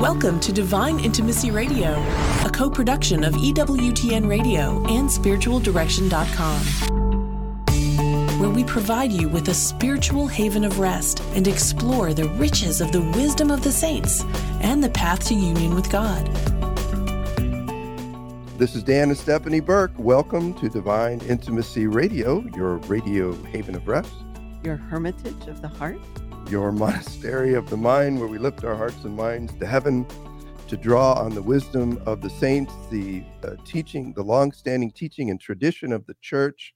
Welcome to Divine Intimacy Radio, a co production of EWTN Radio and SpiritualDirection.com, where we provide you with a spiritual haven of rest and explore the riches of the wisdom of the saints and the path to union with God. This is Dan and Stephanie Burke. Welcome to Divine Intimacy Radio, your radio haven of rest, your hermitage of the heart your monastery of the mind, where we lift our hearts and minds to heaven to draw on the wisdom of the saints, the uh, teaching, the long-standing teaching and tradition of the church,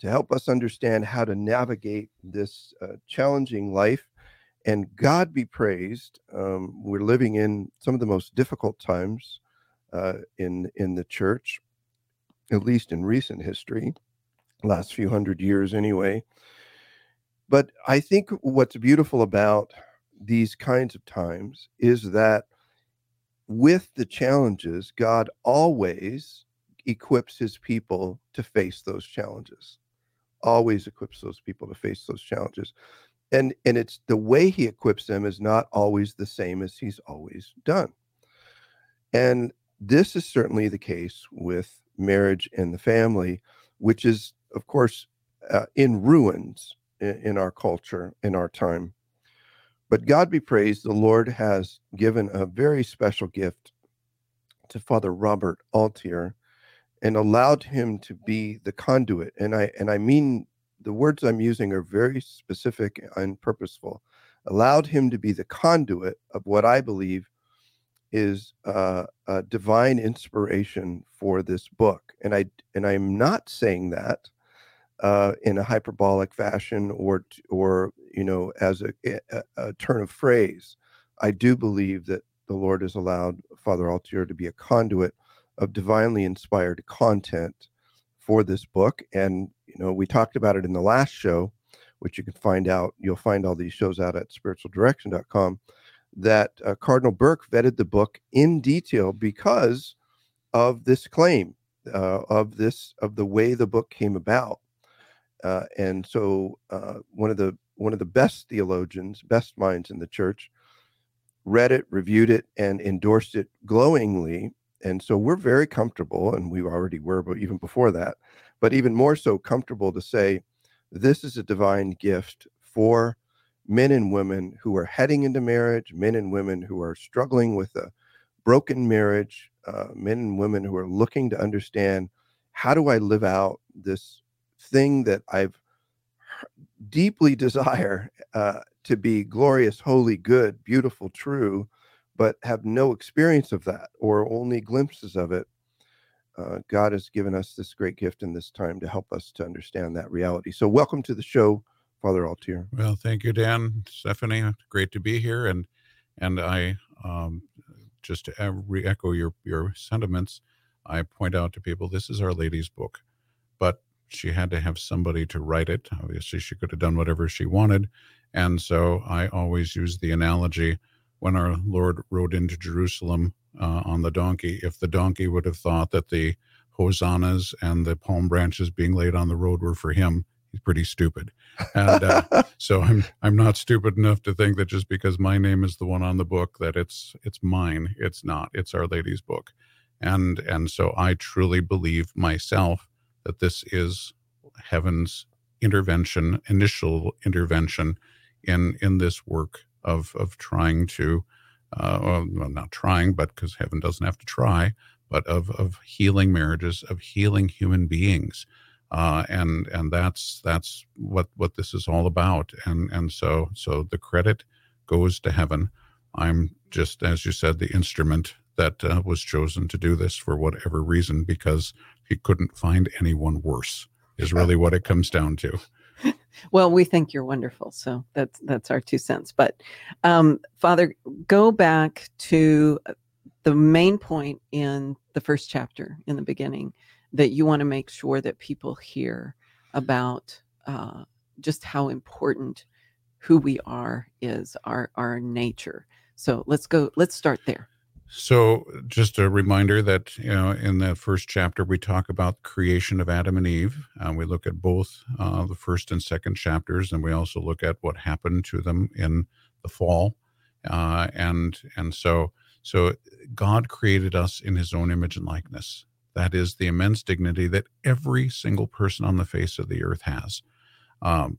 to help us understand how to navigate this uh, challenging life. And God be praised, um, we're living in some of the most difficult times uh, in in the church, at least in recent history, last few hundred years anyway. But I think what's beautiful about these kinds of times is that with the challenges, God always equips his people to face those challenges. Always equips those people to face those challenges. And and it's the way he equips them is not always the same as he's always done. And this is certainly the case with marriage and the family, which is of course uh, in ruins in, our culture, in our time. But God be praised, the Lord has given a very special gift to Father Robert Altier and allowed him to be the conduit. And I and I mean the words I'm using are very specific and purposeful. Allowed him to be the conduit of what I believe is uh, a divine inspiration for this book. And I and I'm not saying that uh, in a hyperbolic fashion or or you know as a, a, a, turn of phrase. I do believe that the Lord has allowed Father Altier to be a conduit of divinely inspired content for this book, and you know we talked about it in the last show, which you can find out. You'll find all these shows out at spiritualdirection.com. That uh, Cardinal Burke vetted the book in detail because of this claim uh, of this of the way the book came about uh, and so uh, one of the one of the best theologians, best minds in the church, read it, reviewed it, and endorsed it glowingly. And so we're very comfortable, and we already were, but even before that, but even more so comfortable to say this is a divine gift for men and women who are heading into marriage, men and women who are struggling with a broken marriage, uh, men and women who are looking to understand how do I live out this thing that I've deeply desire uh, to be glorious, holy, good, beautiful, true, but have no experience of that or only glimpses of it. Uh, God has given us this great gift in this time to help us to understand that reality. So, welcome to the show, Father Altier. Well, thank you, Dan, Stephanie. Great to be here, and and I um, just to re-echo your your sentiments. I point out to people this is Our Lady's book, but she had to have somebody to write it. Obviously, she could have done whatever she wanted. And so I always use the analogy when our Lord rode into Jerusalem uh, on the donkey, if the donkey would have thought that the hosannas and the palm branches being laid on the road were for him, he's pretty stupid. And uh, so I'm I'm not stupid enough to think that just because my name is the one on the book that it's it's mine. It's not. It's Our Lady's book. And and so I truly believe myself that this is heaven's intervention, initial intervention in in this work of of trying to, uh, well, not trying, but because heaven doesn't have to try, but of of healing marriages, of healing human beings, uh, and and that's that's what what this is all about. And and so so the credit goes to heaven. I'm just as you said, the instrument that uh, was chosen to do this for whatever reason because he couldn't find anyone worse is really what it comes down to. Well we think you're wonderful so that's that's our two cents. But um, father go back to the main point in the first chapter in the beginning that you want to make sure that people hear about uh, just how important who we are is our our nature. So let's go let's start there so, just a reminder that you know, in that first chapter, we talk about the creation of Adam and Eve. Uh, we look at both uh, the first and second chapters, and we also look at what happened to them in the fall. uh, and and so so God created us in His own image and likeness. That is the immense dignity that every single person on the face of the earth has. Um,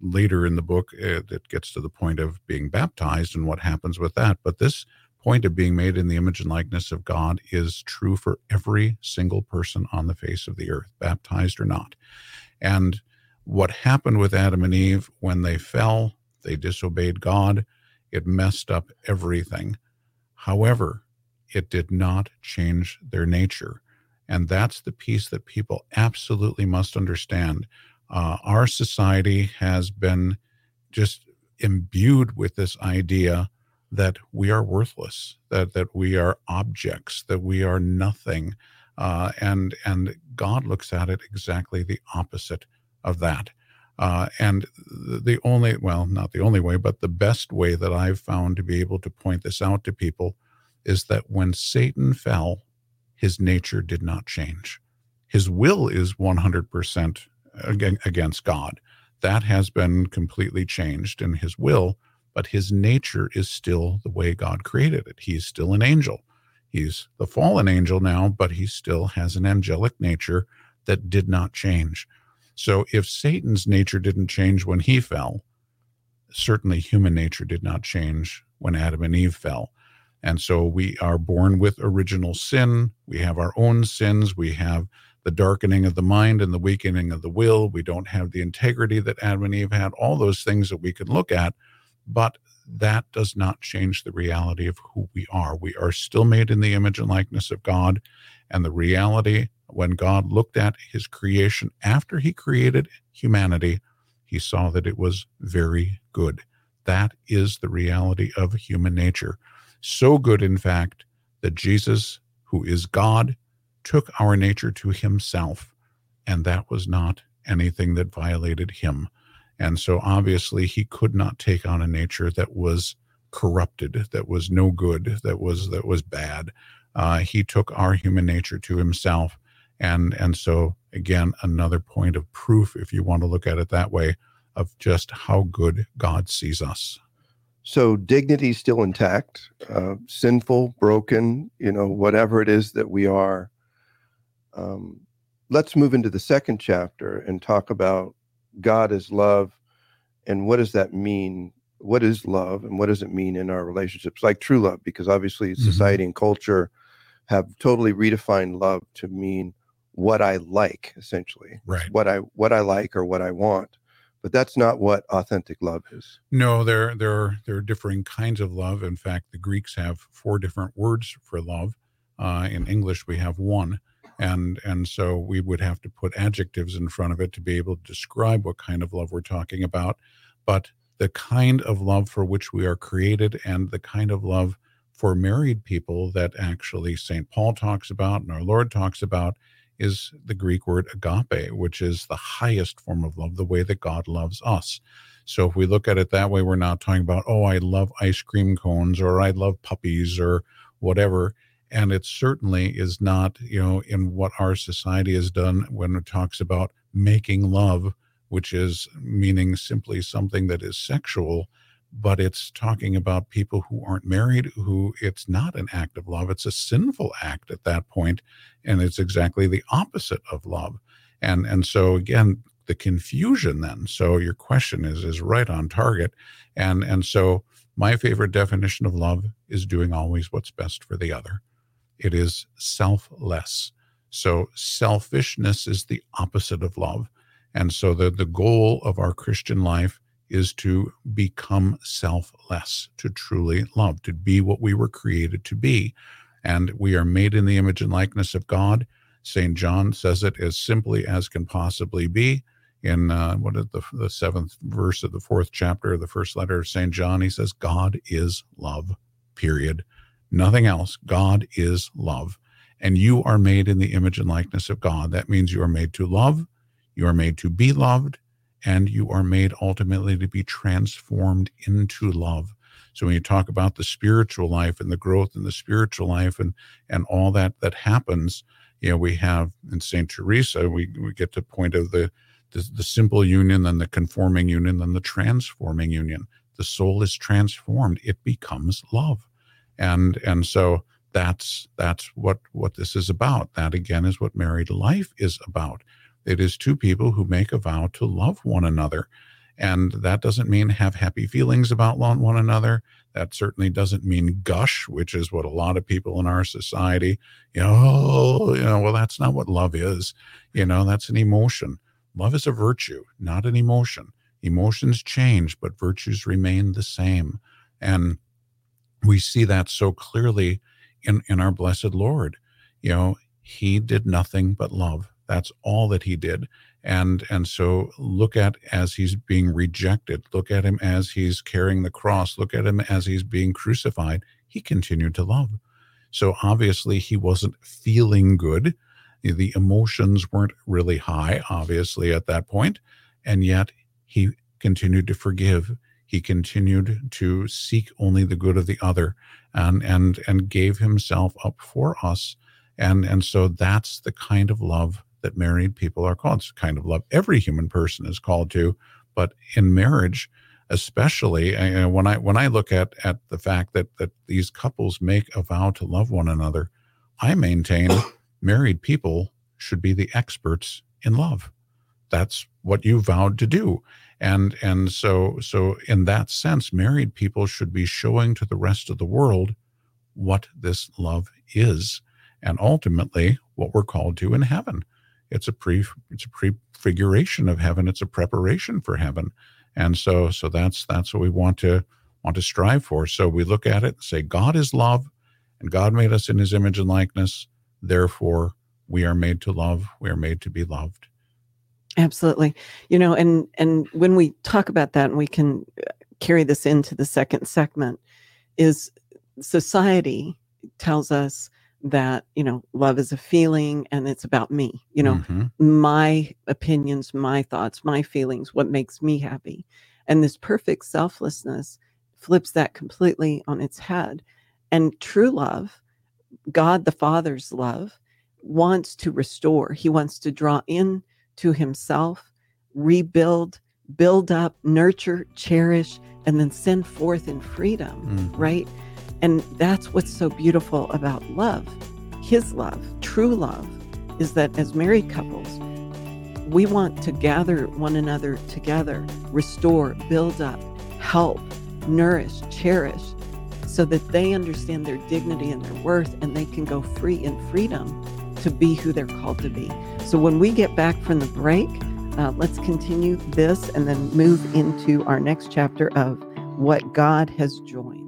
later in the book, it, it gets to the point of being baptized and what happens with that. But this point of being made in the image and likeness of God is true for every single person on the face of the earth, baptized or not. And what happened with Adam and Eve when they fell, they disobeyed God, it messed up everything. However, it did not change their nature. And that's the piece that people absolutely must understand. Uh, our society has been just imbued with this idea that we are worthless, that that we are objects, that we are nothing, uh, and and God looks at it exactly the opposite of that. Uh, and the only, well, not the only way, but the best way that I've found to be able to point this out to people is that when Satan fell, his nature did not change. His will is 100% against God. That has been completely changed in his will, but his nature is still the way God created it. He's still an angel. He's the fallen angel now, but he still has an angelic nature that did not change. So if Satan's nature didn't change when he fell, certainly human nature did not change when Adam and Eve fell. And so we are born with original sin. We have our own sins. We have the darkening of the mind and the weakening of the will. We don't have the integrity that Adam and Eve had, all those things that we can look at. But that does not change the reality of who we are. We are still made in the image and likeness of God. And the reality, when God looked at his creation after he created humanity, he saw that it was very good. That is the reality of human nature. So good, in fact, that Jesus, who is God, took our nature to himself, and that was not anything that violated him. And so obviously he could not take on a nature that was corrupted, that was no good, that was that was bad. Uh, he took our human nature to himself. And and so again, another point of proof, if you want to look at it that way, of just how good God sees us. So dignity still intact, uh, sinful, broken, you know, whatever it is that we are. Um, let's move into the second chapter and talk about God is love and what does that mean? What is love and what does it mean in our relationships? Like true love, because obviously mm-hmm. society and culture have totally redefined love to mean what I like, essentially. Right. What I what I like or what I want but that's not what authentic love is. No, there there are there are differing kinds of love. In fact, the Greeks have four different words for love. Uh, in English, we have one, and and so we would have to put adjectives in front of it to be able to describe what kind of love we're talking about. But the kind of love for which we are created, and the kind of love for married people that actually St. Paul talks about and our Lord talks about is the Greek word agape, which is the highest form of love, the way that God loves us. So if we look at it that way, we're not talking about, oh, I love ice cream cones or I love puppies or whatever. And it certainly is not, you know, in what our society has done when it talks about making love, which is meaning simply something that is sexual but it's talking about people who aren't married who it's not an act of love it's a sinful act at that point and it's exactly the opposite of love. And and so again the confusion then so your question is is right on target. And and so my favorite definition of love is doing always what's best for the other it is selfless so selfishness is the opposite of love and so the the goal of our christian life is to become selfless, to truly love, to be what we were created to be. And we are made in the image and likeness of God. St. John says it as simply as can possibly be. In uh, what is the, the seventh verse of the fourth chapter of the first letter of St. John, he says, God is love, period. Nothing else. God is love. And you are made in the image and likeness of God. That means you are made to love, you are made to be loved, and you are made ultimately to be transformed into love. So when you talk about the spiritual life and the growth in the spiritual life and and all that that happens, you know, we have in Saint Teresa, we, we get to point of the, the the simple union, then the conforming union, then the transforming union. the soul is transformed it becomes love and and so that's that's what what this is about. That again is what married life is about. It is two people who make a vow to love one another. And that doesn't mean have happy feelings about one another. That certainly doesn't mean gush which is what a lot of people in our society you know oh, you know well that's not what love is. You know that's an emotion. Love is a virtue not an emotion. Emotions change but virtues remain the same. And we see that so clearly in, in our blessed Lord. You know, he did nothing but love. That's all that he did. And and so look at as he's being rejected, look at him as he's carrying the cross, look at him as he's being crucified. He continued to love. So obviously he wasn't feeling good. The emotions weren't really high, obviously, at that point, And yet he continued to forgive he continued to seek only the good of the other and and and gave himself up for us. And and so that's the kind of love that married people are called. It's the kind of love every human person is called to. But in marriage especially when i when i look at at the fact that that these couples make a vow to love one another i maintain married people should be the experts in love. That's what you vowed to do and and so so in that sense married people should be showing to the rest of the world what this love is and ultimately what we're called to in heaven. It's a pre it's a prefiguration of heaven. It's a preparation for heaven. And so so that's that's what we want to want to strive for. So we look at it and say god is love and god made us in his image and likeness. Therefore we are made to love. We are made to be loved Absolutely. You know, and and when we talk about that and we can uh, carry this into the second segment is society tells us that, you know, love is a feeling and it's about me, you know, mm-hmm. my opinions, my thoughts, my feelings, what makes me happy. And this perfect selflessness flips that completely on its head. And true love, God the Father's love, wants to restore. He wants to draw in to himself, rebuild, build up, nurture, cherish, and then send forth in freedom, mm. right? And that's what's so beautiful about love. His love, true love, is that as married couples, we want to gather one another together, restore, build up, help, nourish, cherish, so that they understand their dignity and their worth and they can go free in freedom to be who they're called to be. So when we get back from the break, uh, let's continue this and then move into our next chapter of what God has joined.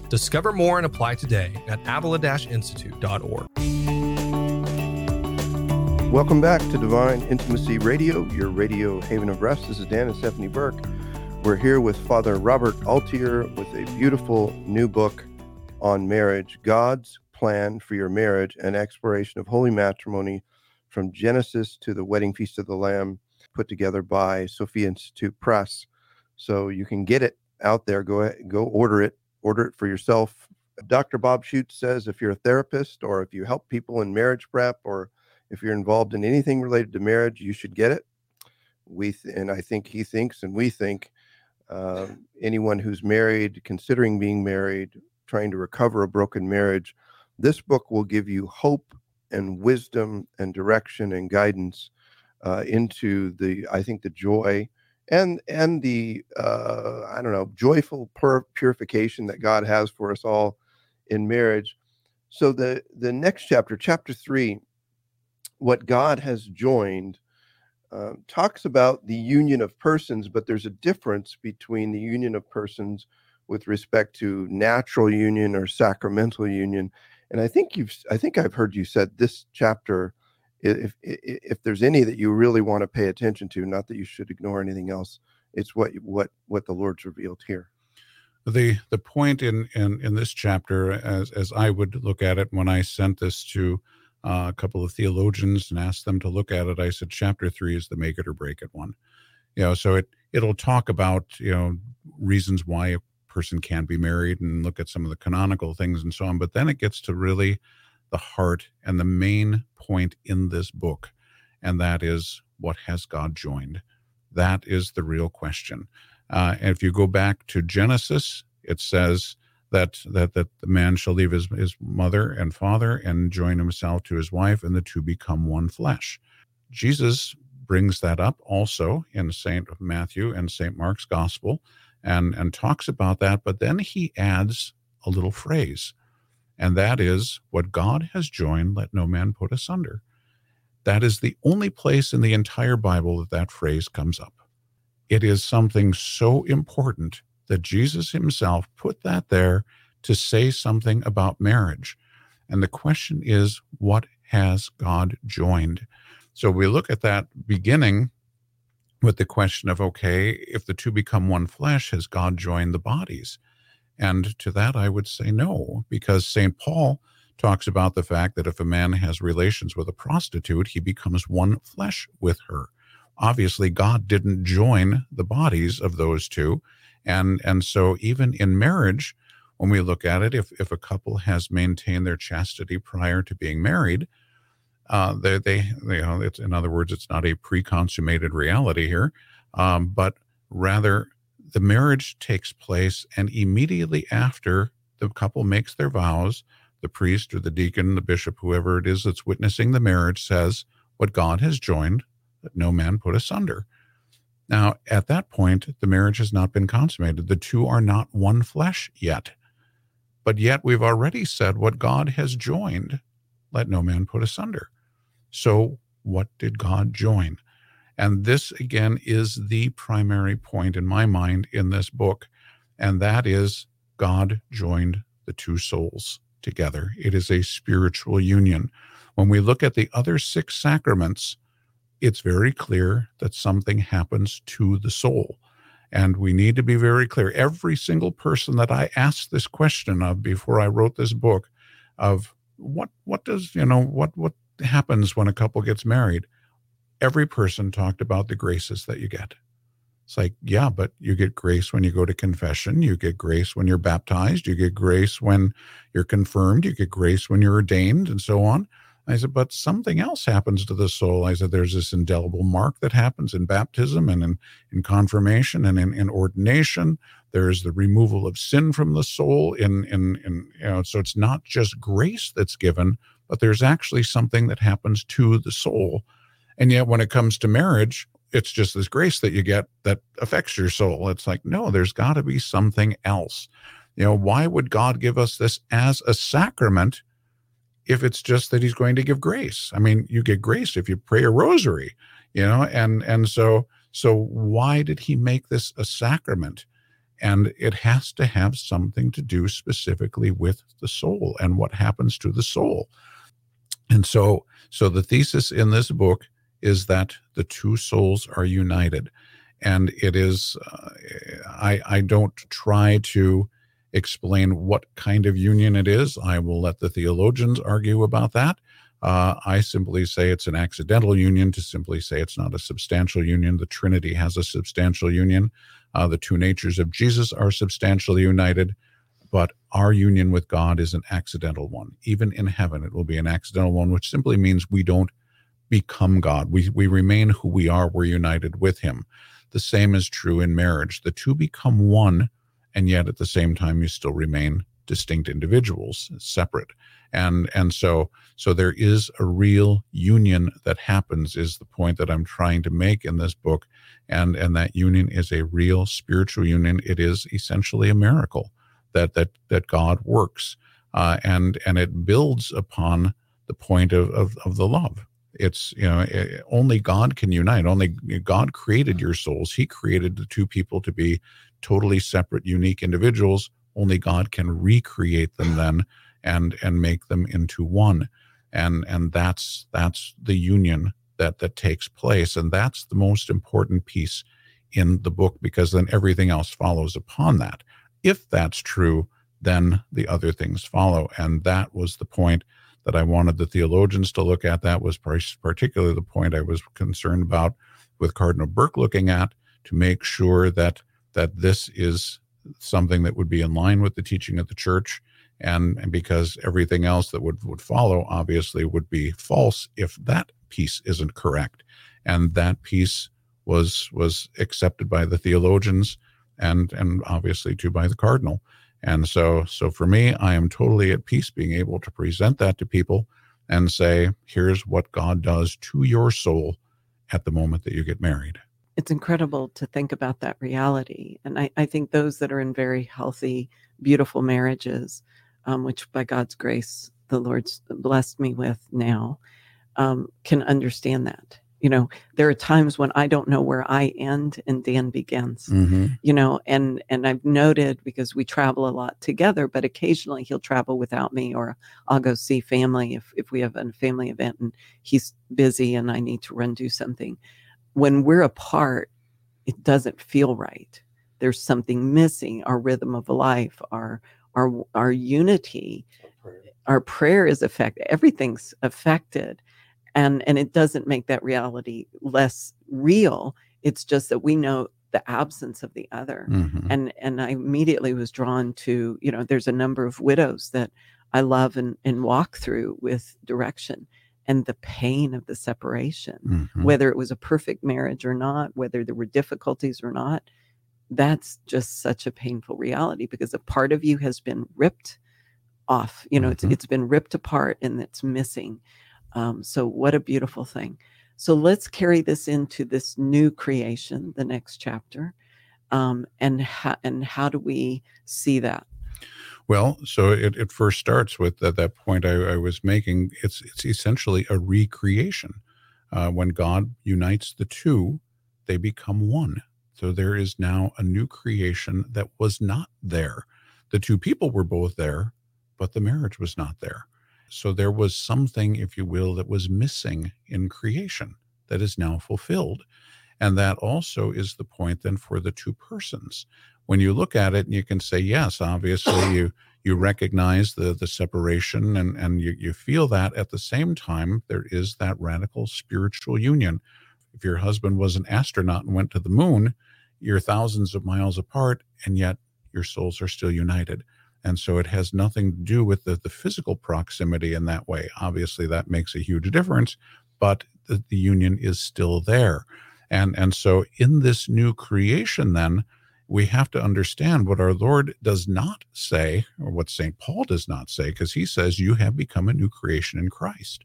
Discover more and apply today at avila-institute.org. Welcome back to Divine Intimacy Radio, your radio haven of rest. This is Dan and Stephanie Burke. We're here with Father Robert Altier with a beautiful new book on marriage, God's Plan for Your Marriage, an exploration of holy matrimony from Genesis to the Wedding Feast of the Lamb, put together by Sophia Institute Press. So you can get it out there. Go go order it order it for yourself. Dr. Bob Schuchts says if you're a therapist or if you help people in marriage prep or if you're involved in anything related to marriage, you should get it. We th- and I think he thinks and we think uh, anyone who's married, considering being married, trying to recover a broken marriage, this book will give you hope and wisdom and direction and guidance uh, into the I think the joy and and the uh, I don't know joyful pur- purification that God has for us all in marriage. So the the next chapter, chapter three, what God has joined, uh, talks about the union of persons, but there's a difference between the union of persons with respect to natural union or sacramental union. And I think you've I think I've heard you said this chapter if, if there's any that you really want to pay attention to, not that you should ignore anything else, it's what what what the Lord's revealed here. The the point in in in this chapter, as as I would look at it when I sent this to uh, a couple of theologians and asked them to look at it, I said chapter three is the make it or break it one. You know, so it it'll talk about you know reasons why a person can't be married and look at some of the canonical things and so on, but then it gets to really the heart and the main point in this book, and that is what has God joined? That is the real question. Uh, and if you go back to Genesis, it says that that that the man shall leave his, his mother and father and join himself to his wife, and the two become one flesh. Jesus brings that up also in Saint Matthew and Saint Mark's Gospel, and and talks about that. But then he adds a little phrase and that is what God has joined, let no man put asunder. That is the only place in the entire Bible that that phrase comes up. It is something so important that Jesus himself put that there to say something about marriage. And the question is, what has God joined? So we look at that beginning with the question of, okay, if the two become one flesh, has God joined the bodies? And to that, I would say no, because St. Paul talks about the fact that if a man has relations with a prostitute, he becomes one flesh with her. Obviously, God didn't join the bodies of those two. And, and so, even in marriage, when we look at it, if, if a couple has maintained their chastity prior to being married, uh, they, they, you know, in other words, it's not a pre consummated reality here, um, but rather the marriage takes place, and immediately after the couple makes their vows, the priest or the deacon, the bishop, whoever it is that's witnessing the marriage says, What God has joined, that no man put asunder. Now, at that point, the marriage has not been consummated. The two are not one flesh yet. But yet, we've already said what God has joined, let no man put asunder. So, what did God join? And this, again, is the primary point in my mind in this book. And that is God joined the two souls together. It is a spiritual union. When we look at the other six sacraments, it's very clear that something happens to the soul. And we need to be very clear. Every single person that I asked this question of before I wrote this book of what what does you know what what happens when a couple gets married every person talked about the graces that you get. It's like, yeah, but you get grace when you go to confession. You get grace when you're baptized. You get grace when you're confirmed. You get grace when you're ordained and so on. I said, but something else happens to the soul. I said, there's this indelible mark that happens in baptism and in, in confirmation and in, in ordination. There's the removal of sin from the soul. In, in, in, you know, so it's not just grace that's given, but there's actually something that happens to the soul and yet, when it comes to marriage, it's just this grace that you get that affects your soul. It's like, no, there's got to be something else. You know, why would God give us this as a sacrament if it's just that He's going to give grace? I mean, you get grace if you pray a rosary, you know, and and so so why did He make this a sacrament? And it has to have something to do specifically with the soul and what happens to the soul. And so, so the thesis in this book is that the two souls are united. And it is, uh, I, I don't try to explain what kind of union it is. I will let the theologians argue about that. Uh, I simply say it's an accidental union to simply say it's not a substantial union. The Trinity has a substantial union. Uh, the two natures of Jesus are substantially united, but our union with God is an accidental one. Even in heaven, it will be an accidental one, which simply means we don't become God. We, we remain who we are. We're united with Him. The same is true in marriage. The two become one, and yet at the same time, you still remain distinct individuals, separate. And and so so there is a real union that happens is the point that I'm trying to make in this book and and that union is a real spiritual union. It is essentially a miracle that that that God works. Uh, and and it builds upon the point of, of, of the love it's you know eh, only god can unite. Only god created your souls. He created the two people to be totally separate unique individuals. Only god can recreate them then and and make them into one. And and that's that's the union that that takes place. And that's the most important piece in the book because then everything else follows upon that. If that's true then the other things follow. And that was the point that I wanted the theologians to look at. That was particularly the point I was concerned about with Cardinal Burke looking at to make sure that that this is something that would be in line with the teaching of the church. And, and because everything else that would, would follow obviously would be false if that piece isn't correct. And that piece was was accepted by the theologians and and obviously too by the cardinal and so, so for me, I am totally at peace being able to present that to people and say, here's what God does to your soul at the moment that you get married. It's incredible to think about that reality. And I, I think those that are in very healthy, beautiful marriages, um, which by God's grace, the Lord's blessed me with now, um, can understand that you know there are times when i don't know where i end and dan begins mm-hmm. you know and and i've noted because we travel a lot together but occasionally he'll travel without me or i'll go see family if if we have a family event and he's busy and i need to run do something. When we're apart it doesn't feel right. There's something missing our rhythm of life our our our unity our prayer, our prayer is affected everything's affected and and it doesn't make that reality less real it's just that we know the absence of the other mm-hmm. and and i immediately was drawn to you know there's a number of widows that i love and, and walk through with direction and the pain of the separation mm-hmm. whether it was a perfect marriage or not whether there were difficulties or not that's just such a painful reality because a part of you has been ripped off you know mm-hmm. it's it's been ripped apart and it's missing um, so, what a beautiful thing. So, let's carry this into this new creation, the next chapter. Um, and, ha- and how do we see that? Well, so it, it first starts with that, that point I, I was making. It's, it's essentially a recreation. Uh, when God unites the two, they become one. So there is now a new creation that was not there. The two people were both there, but the marriage was not there. So there was something, if you will, that was missing in creation that is now fulfilled. And that also is the point then for the two persons. When you look at it and you can say, yes, obviously you you recognize the the separation and, and you, you feel that at the same time there is that radical spiritual union. If your husband was an astronaut and went to the moon, you're thousands of miles apart, and yet your souls are still united. And so it has nothing to do with the, the physical proximity in that way. Obviously, that makes a huge difference, but the, the union is still there. And, and so in this new creation, then, we have to understand what our Lord does not say, or what St. Paul does not say, because he says, You have become a new creation in Christ.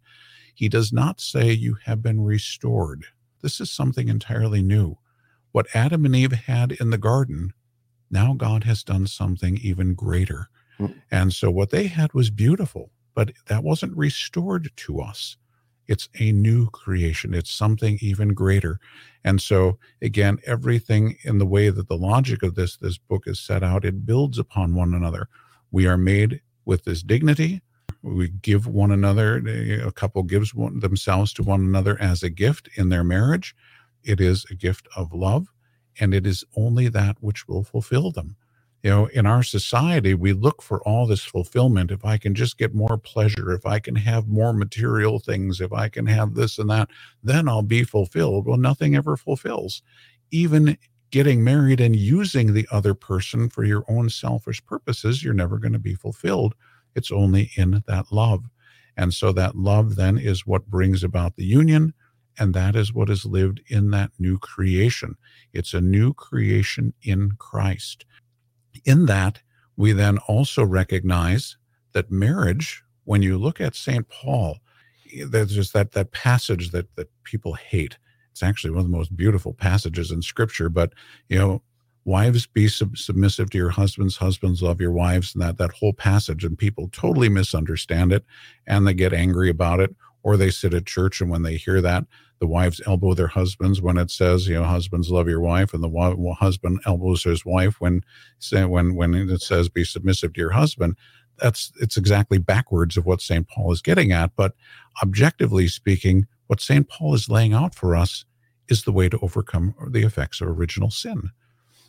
He does not say you have been restored. This is something entirely new. What Adam and Eve had in the garden now God has done something even greater. Mm. And so what they had was beautiful, but that wasn't restored to us. It's a new creation. It's something even greater. And so again, everything in the way that the logic of this this book is set out, it builds upon one another. We are made with this dignity. We give one another, a couple gives one, themselves to one another as a gift in their marriage. It is a gift of love and it is only that which will fulfill them. You know, in our society, we look for all this fulfillment. If I can just get more pleasure, if I can have more material things, if I can have this and that, then I'll be fulfilled. Well, nothing ever fulfills. Even getting married and using the other person for your own selfish purposes, you're never going to be fulfilled. It's only in that love. And so that love then is what brings about the union. And that is what is lived in that new creation. It's a new creation in Christ. In that, we then also recognize that marriage, when you look at St. Paul, there's just that that passage that that people hate. It's actually one of the most beautiful passages in Scripture. But you know, wives be sub- submissive to your husbands, husbands love your wives, and that that whole passage. And people totally misunderstand it, and they get angry about it, or they sit at church and when they hear that, the wives elbow their husbands when it says, you know, husbands love your wife, and the husband elbows his wife when when when it says be submissive to your husband that's it's exactly backwards of what St. Paul is getting at. But objectively speaking, what St. Paul is laying out for us is the way to overcome the effects of original sin.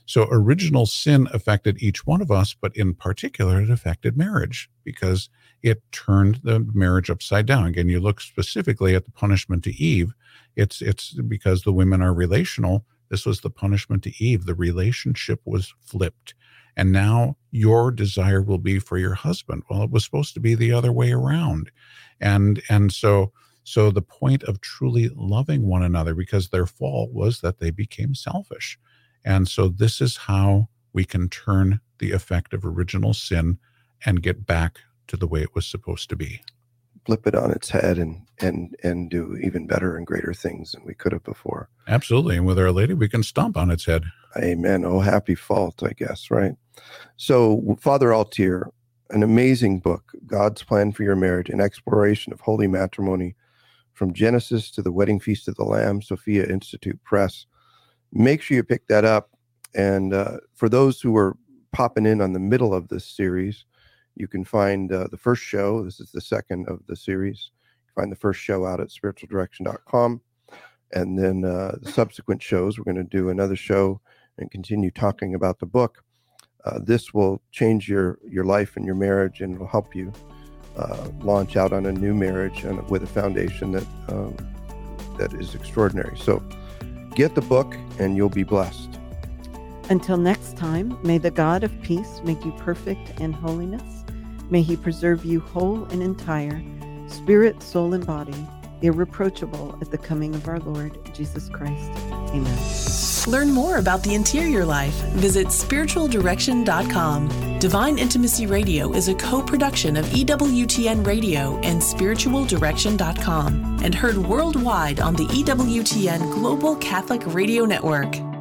So original sin affected each one of us, but in particular, it affected marriage because it turned the marriage upside down. Again, you look specifically at the punishment to Eve. It's it's because the women are relational. This was the punishment to Eve. The relationship was flipped. And now your desire will be for your husband. Well, it was supposed to be the other way around. And and so so the point of truly loving one another because their fall was that they became selfish. And so this is how we can turn the effect of original sin and get back to the way it was supposed to be. Flip it on its head and and and do even better and greater things than we could have before. Absolutely. And with Our Lady, we can stomp on its head. Amen. Oh, happy fault, I guess, right? So, Father Altier, an amazing book, God's Plan for Your Marriage, an exploration of holy matrimony from Genesis to the Wedding Feast of the Lamb, Sophia Institute Press. Make sure you pick that up. And uh, for those who are popping in on the middle of this series, you can find uh, the first show. This is the second of the series. find the first show out at spiritualdirection.com. And then uh, the subsequent shows, we're going to do another show and continue talking about the book. Uh, this will change your your life and your marriage, and will help you uh, launch out on a new marriage and with a foundation that um, that is extraordinary. So, get the book, and you'll be blessed. Until next time, may the God of peace make you perfect in holiness. May He preserve you whole and entire, spirit, soul, and body, irreproachable at the coming of our Lord Jesus Christ. Amen. Learn more about the interior life. Visit spiritualdirection.com. Divine Intimacy Radio is a co production of EWTN Radio and spiritualdirection.com and heard worldwide on the EWTN Global Catholic Radio Network.